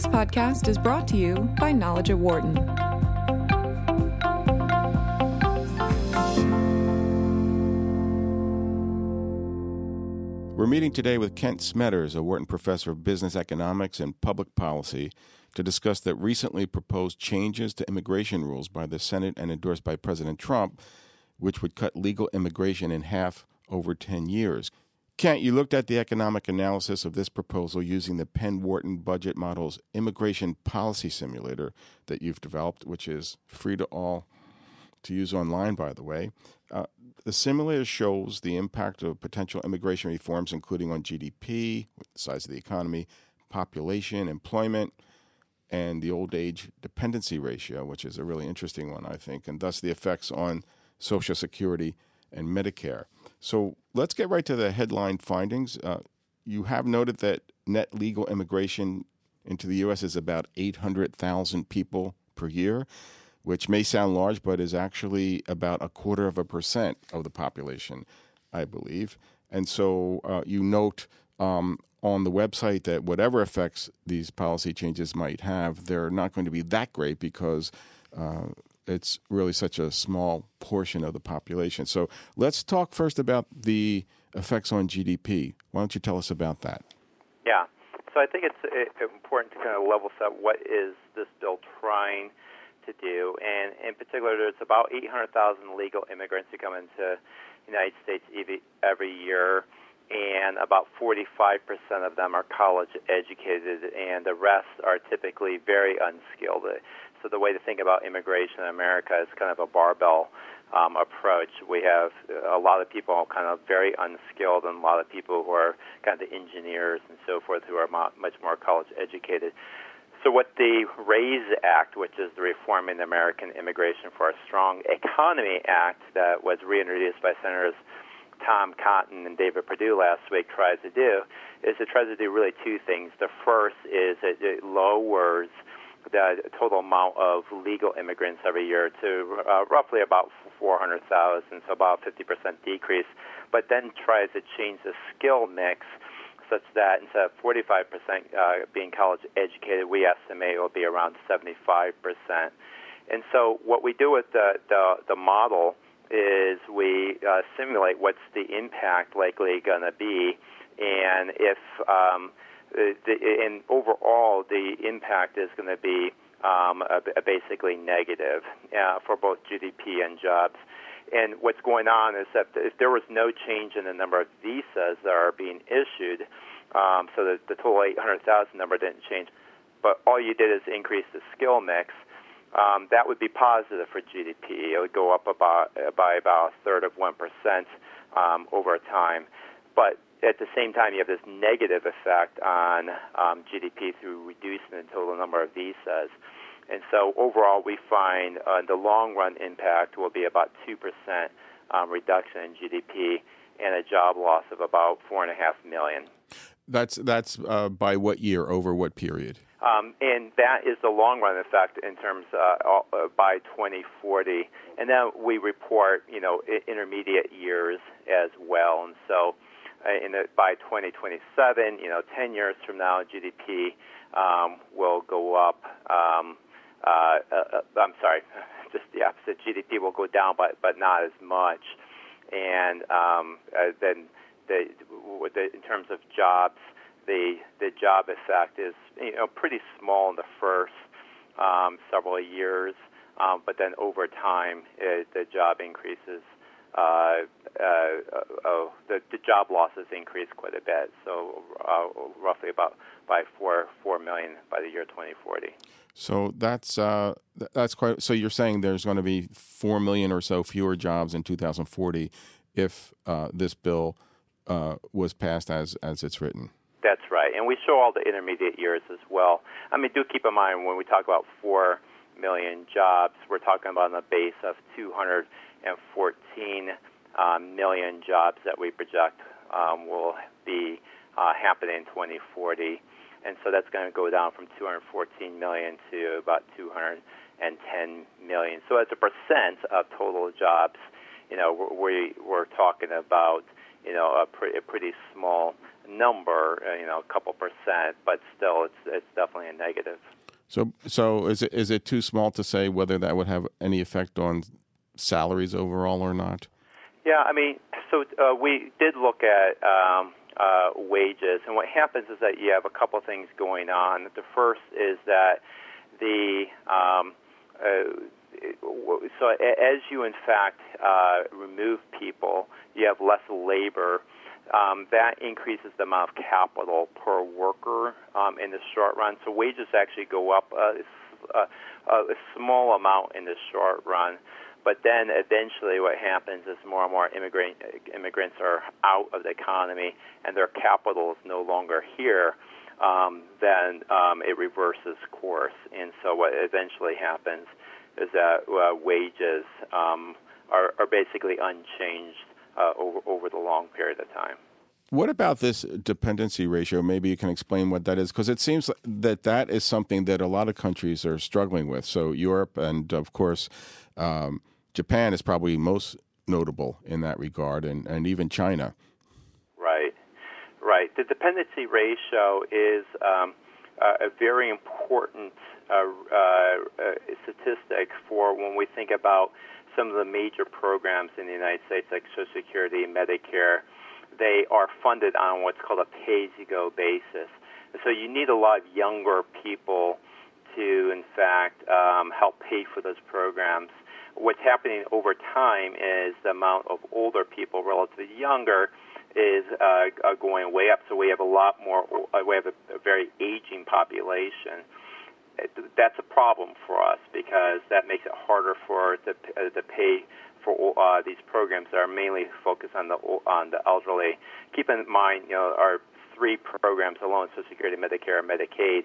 This podcast is brought to you by Knowledge at Wharton. We're meeting today with Kent Smetters, a Wharton professor of business economics and public policy, to discuss the recently proposed changes to immigration rules by the Senate and endorsed by President Trump, which would cut legal immigration in half over 10 years. Kent, you looked at the economic analysis of this proposal using the Penn Wharton Budget Model's immigration policy simulator that you've developed, which is free to all to use online, by the way. Uh, the simulator shows the impact of potential immigration reforms, including on GDP, the size of the economy, population, employment, and the old age dependency ratio, which is a really interesting one, I think, and thus the effects on Social Security and Medicare. So let's get right to the headline findings. Uh, you have noted that net legal immigration into the U.S. is about 800,000 people per year, which may sound large, but is actually about a quarter of a percent of the population, I believe. And so uh, you note um, on the website that whatever effects these policy changes might have, they're not going to be that great because uh, it's really such a small portion of the population. So let's talk first about the effects on GDP. Why don't you tell us about that? Yeah. So I think it's eh, important to kind of level set what is this bill trying to do, and in particular, there's about 800,000 legal immigrants who come into the United States every year, and about 45% of them are college educated, and the rest are typically very unskilled. So the way to think about immigration in America is kind of a barbell um, approach. We have a lot of people kind of very unskilled, and a lot of people who are kind of the engineers and so forth who are much more college educated. So, what the RAISE Act, which is the Reforming American Immigration for a Strong Economy Act, that was reintroduced by Senators Tom Cotton and David Perdue last week, tries to do, is it tries to do really two things. The first is it lowers the total amount of legal immigrants every year to uh, roughly about 400,000, so about 50% decrease, but then tries to change the skill mix such that instead of 45% uh, being college educated, we estimate it will be around 75%. And so what we do with the, the, the model is we uh, simulate what's the impact likely going to be, and if um, – uh, the, and overall, the impact is going to be um, a, a basically negative uh, for both GDP and jobs. And what's going on is that if there was no change in the number of visas that are being issued, um, so the, the total 800,000 number didn't change, but all you did is increase the skill mix, um, that would be positive for GDP. It would go up about by about a third of one percent um, over time. But at the same time, you have this negative effect on um, GDP through reducing the total number of visas. And so overall, we find uh, the long run impact will be about 2% um, reduction in GDP and a job loss of about 4.5 million. That's, that's uh, by what year, over what period? Um, and that is the long run effect in terms uh, uh, by 2040. And then we report, you know, intermediate years as well. And so uh, in by 2027, you know, 10 years from now, GDP um, will go up. Um, uh, uh, uh I'm sorry, just the opposite. GDP will go down, but but not as much. And um, uh, then the, the, in terms of jobs, the the job effect is you know pretty small in the first um, several years, um, but then over time, it, the job increases uh, uh, uh, the, the job losses increased quite a bit. So uh, roughly about by four four million by the year 2040. So that's uh, that's quite. So you're saying there's going to be four million or so fewer jobs in 2040 if uh, this bill uh, was passed as as it's written. That's right, and we show all the intermediate years as well. I mean, do keep in mind when we talk about four million jobs, we're talking about on a base of 200 and 14 um, million jobs that we project um, will be uh, happening in 2040. And so that's going to go down from 214 million to about 210 million. So as a percent of total jobs, you know, we, we're talking about, you know, a, pre- a pretty small number, uh, you know, a couple percent, but still, it's it's definitely a negative. So, so is it is it too small to say whether that would have any effect on salaries overall or not? Yeah, I mean, so uh, we did look at um, uh, wages, and what happens is that you have a couple things going on. The first is that the um, uh, so as you in fact uh, remove people, you have less labor. Um, that increases the amount of capital per worker um, in the short run. So wages actually go up a, a, a small amount in the short run. But then eventually, what happens is more and more immigrant, immigrants are out of the economy, and their capital is no longer here. Um, then um, it reverses course, and so what eventually happens is that uh, wages um, are, are basically unchanged uh, over, over the long period of time. What about this dependency ratio? Maybe you can explain what that is, because it seems that that is something that a lot of countries are struggling with. So Europe and, of course, um, Japan is probably most notable in that regard, and, and even China. Right, right. The dependency ratio is um, a very important uh, uh, statistic for when we think about some of the major programs in the United States, like Social Security, Medicare. They are funded on what's called a pay-as-you-go basis. so you need a lot of younger people to, in fact, um, help pay for those programs. What's happening over time is the amount of older people relative to younger is uh, uh, going way up. So we have a lot more. Uh, we have a, a very aging population. That's a problem for us because that makes it harder for to, uh, to pay for uh, these programs that are mainly focused on the on the elderly. Keep in mind, you know, our three programs alone, Social Security, Medicare, and Medicaid,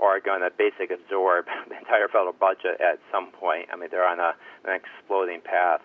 are going to basically absorb the entire federal budget at some point. I mean, they're on a, an exploding path.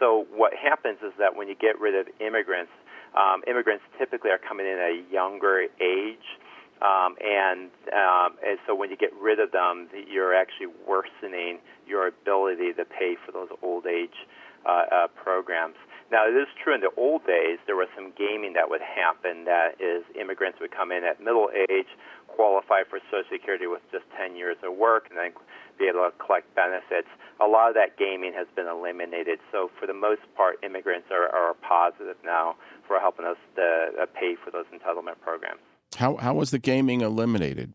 So what happens is that when you get rid of immigrants, um, immigrants typically are coming in at a younger age. Um, and, um, and so when you get rid of them, you're actually worsening your ability to pay for those old age uh, uh, programs. Now, it is true in the old days, there was some gaming that would happen. That is, immigrants would come in at middle age, qualify for Social Security with just 10 years of work, and then be able to collect benefits. A lot of that gaming has been eliminated. So, for the most part, immigrants are, are positive now for helping us to uh, pay for those entitlement programs. How, how was the gaming eliminated?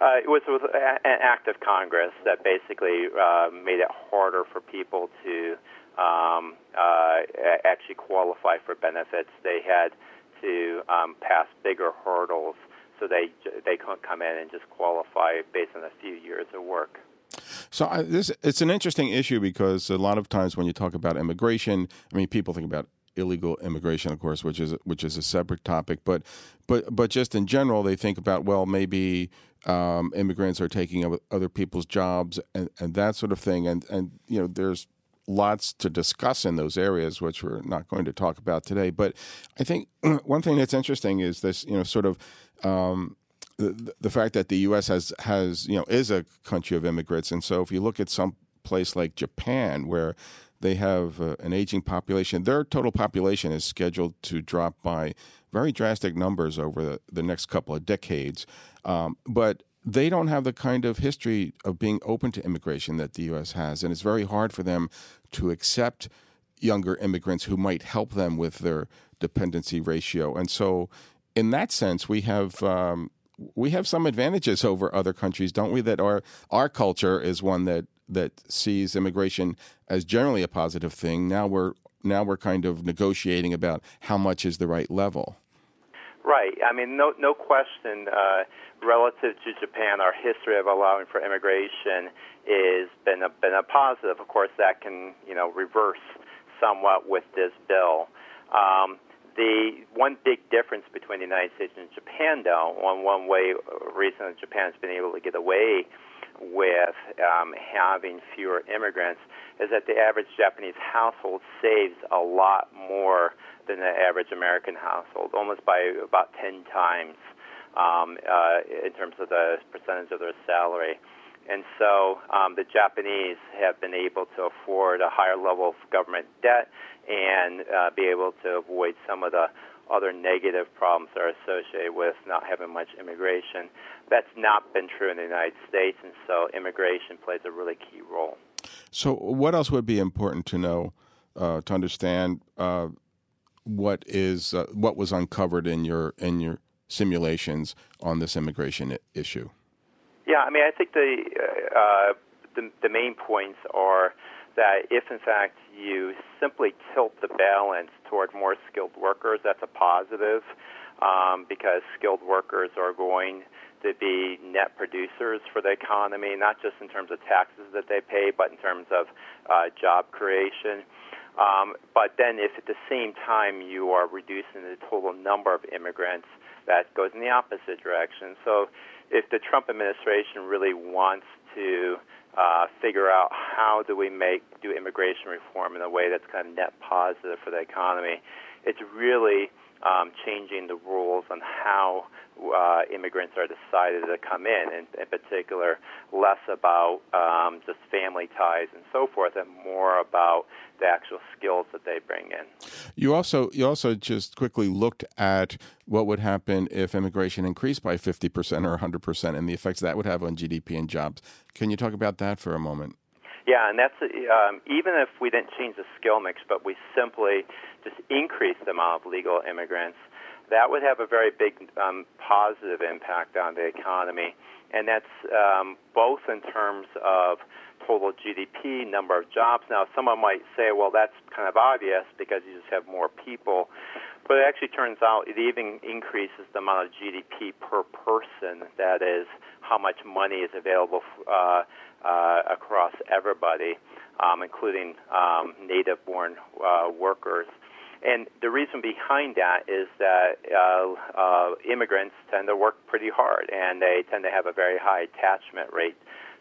Uh, it was, it was an act of Congress that basically uh, made it harder for people to um, uh, actually qualify for benefits. They had to um, pass bigger hurdles so they they couldn't come in and just qualify based on a few years of work. So I, this it's an interesting issue because a lot of times when you talk about immigration, I mean people think about illegal immigration, of course, which is which is a separate topic. But but but just in general, they think about well, maybe um, immigrants are taking other people's jobs and, and that sort of thing. And and you know, there's lots to discuss in those areas, which we're not going to talk about today. But I think one thing that's interesting is this, you know, sort of. Um, the, the fact that the U.S. has has you know is a country of immigrants, and so if you look at some place like Japan, where they have uh, an aging population, their total population is scheduled to drop by very drastic numbers over the, the next couple of decades. Um, but they don't have the kind of history of being open to immigration that the U.S. has, and it's very hard for them to accept younger immigrants who might help them with their dependency ratio. And so, in that sense, we have um, we have some advantages over other countries, don't we? That our our culture is one that that sees immigration as generally a positive thing. Now we're now we're kind of negotiating about how much is the right level. Right. I mean, no no question. Uh, relative to Japan, our history of allowing for immigration is been a, been a positive. Of course, that can you know reverse somewhat with this bill. Um, the one big difference between the United States and Japan, though, one one way uh, reason that Japan has been able to get away with um, having fewer immigrants is that the average Japanese household saves a lot more than the average American household, almost by about 10 times um, uh, in terms of the percentage of their salary. And so um, the Japanese have been able to afford a higher level of government debt and uh, be able to avoid some of the other negative problems that are associated with not having much immigration. That's not been true in the United States, and so immigration plays a really key role. So, what else would be important to know uh, to understand uh, what is uh, what was uncovered in your in your simulations on this immigration issue? Yeah, I mean, I think the, uh, the the main points are that if in fact you simply tilt the balance toward more skilled workers, that's a positive um, because skilled workers are going to be net producers for the economy, not just in terms of taxes that they pay, but in terms of uh, job creation. Um, but then, if at the same time you are reducing the total number of immigrants, that goes in the opposite direction. So, if the Trump administration really wants to uh, figure out how do we make do immigration reform in a way that's kind of net positive for the economy, it's really um, changing the rules on how uh, immigrants are decided to come in, and in particular, less about um, just family ties and so forth, and more about the actual skills that they bring in. You also you also just quickly looked at what would happen if immigration increased by fifty percent or hundred percent, and the effects that would have on GDP and jobs. Can you talk about that for a moment? Yeah, and that's um, even if we didn't change the skill mix, but we simply just increased the amount of legal immigrants, that would have a very big um, positive impact on the economy, and that's um, both in terms of total GDP, number of jobs. Now, someone might say, well, that's kind of obvious because you just have more people. But it actually turns out it even increases the amount of GDP per person. That is, how much money is available uh, uh, across everybody, um, including um, native-born uh, workers. And the reason behind that is that uh, uh, immigrants tend to work pretty hard, and they tend to have a very high attachment rate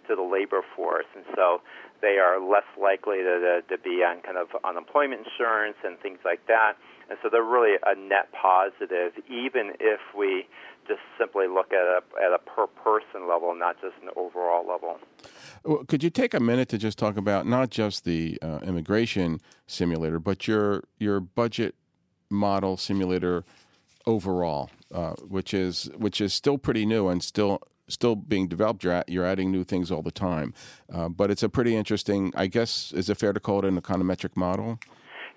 to the labor force, and so they are less likely to, to, to be on kind of unemployment insurance and things like that. And so they're really a net positive, even if we just simply look at a, at a per person level, not just an overall level. Well, could you take a minute to just talk about not just the uh, immigration simulator, but your your budget model simulator overall, uh, which is which is still pretty new and still still being developed. You're, at, you're adding new things all the time, uh, but it's a pretty interesting. I guess is it fair to call it an econometric model?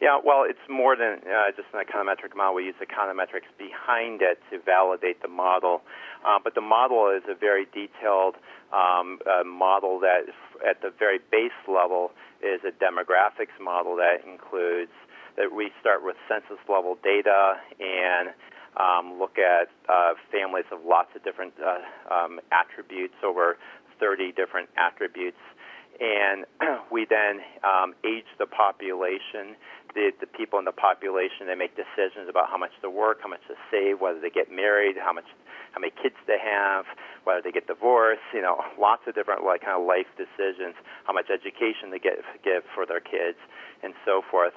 Yeah, well, it's more than uh, just an econometric model. We use econometrics behind it to validate the model. Uh, but the model is a very detailed um, uh, model that, at the very base level, is a demographics model that includes that we start with census level data and um, look at uh, families of lots of different uh, um, attributes, over 30 different attributes and we then um, age the population. The, the people in the population they make decisions about how much to work, how much to save, whether they get married, how much, how many kids they have, whether they get divorced. You know, lots of different like kind of life decisions, how much education they get give for their kids, and so forth.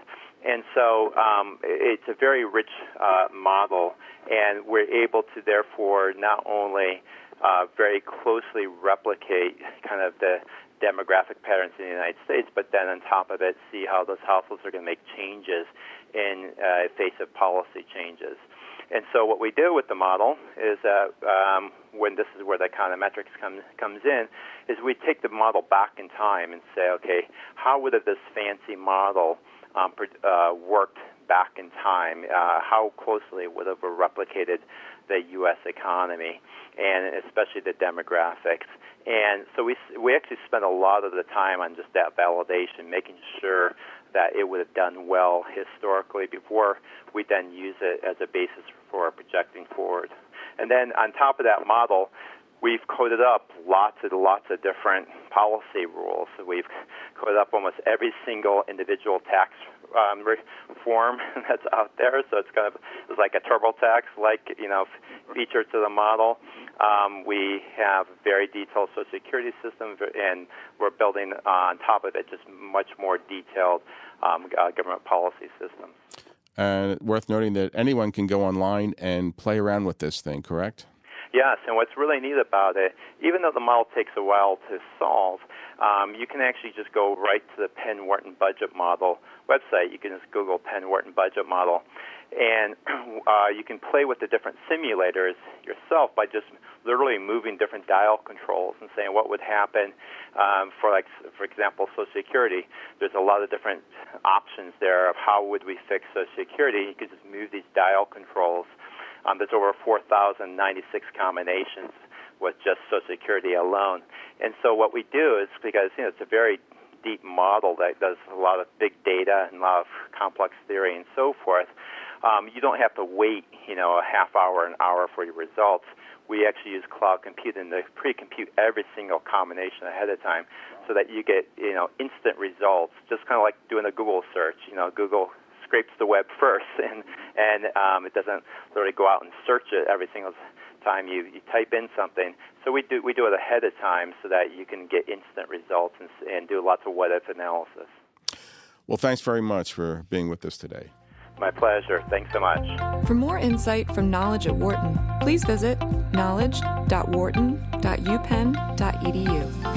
And so um, it's a very rich uh, model, and we're able to therefore not only uh, very closely replicate kind of the demographic patterns in the United States, but then on top of it, see how those households are going to make changes in uh, face of policy changes. And so what we do with the model is that um, when this is where the econometrics comes comes in, is we take the model back in time and say, okay, how would have this fancy model um, uh, worked back in time? Uh, how closely it would have replicated the U.S. economy, and especially the demographics? And so we we actually spent a lot of the time on just that validation, making sure that it would have done well historically before we then use it as a basis for projecting forward. And then on top of that model, we've coded up lots and lots of different policy rules. We've coded up almost every single individual tax um, reform that's out there. So it's kind of it's like a TurboTax like you know feature to the model. Um, we have very detailed Social Security system, and we're building on top of it just much more detailed um, uh, government policy systems. And worth noting that anyone can go online and play around with this thing, correct? Yes, and what's really neat about it, even though the model takes a while to solve, um, you can actually just go right to the Penn Wharton Budget Model website. You can just Google Penn Wharton Budget Model, and uh, you can play with the different simulators yourself by just literally moving different dial controls and saying what would happen um, for, like, for example, Social Security. There's a lot of different options there of how would we fix Social Security. You could just move these dial controls um, there's over 4,096 combinations with just Social Security alone. And so what we do is because you know it's a very deep model that does a lot of big data and a lot of complex theory and so forth. Um, you don't have to wait, you know, a half hour, an hour for your results. We actually use cloud computing to pre-compute every single combination ahead of time, so that you get, you know, instant results. Just kind of like doing a Google search. You know, Google scrapes the web first, and and um, it doesn't literally go out and search it every single time you, you type in something. So we do we do it ahead of time so that you can get instant results and, and do lots of what if analysis. Well, thanks very much for being with us today. My pleasure. Thanks so much. For more insight from Knowledge at Wharton, please visit knowledge.wharton.upenn.edu.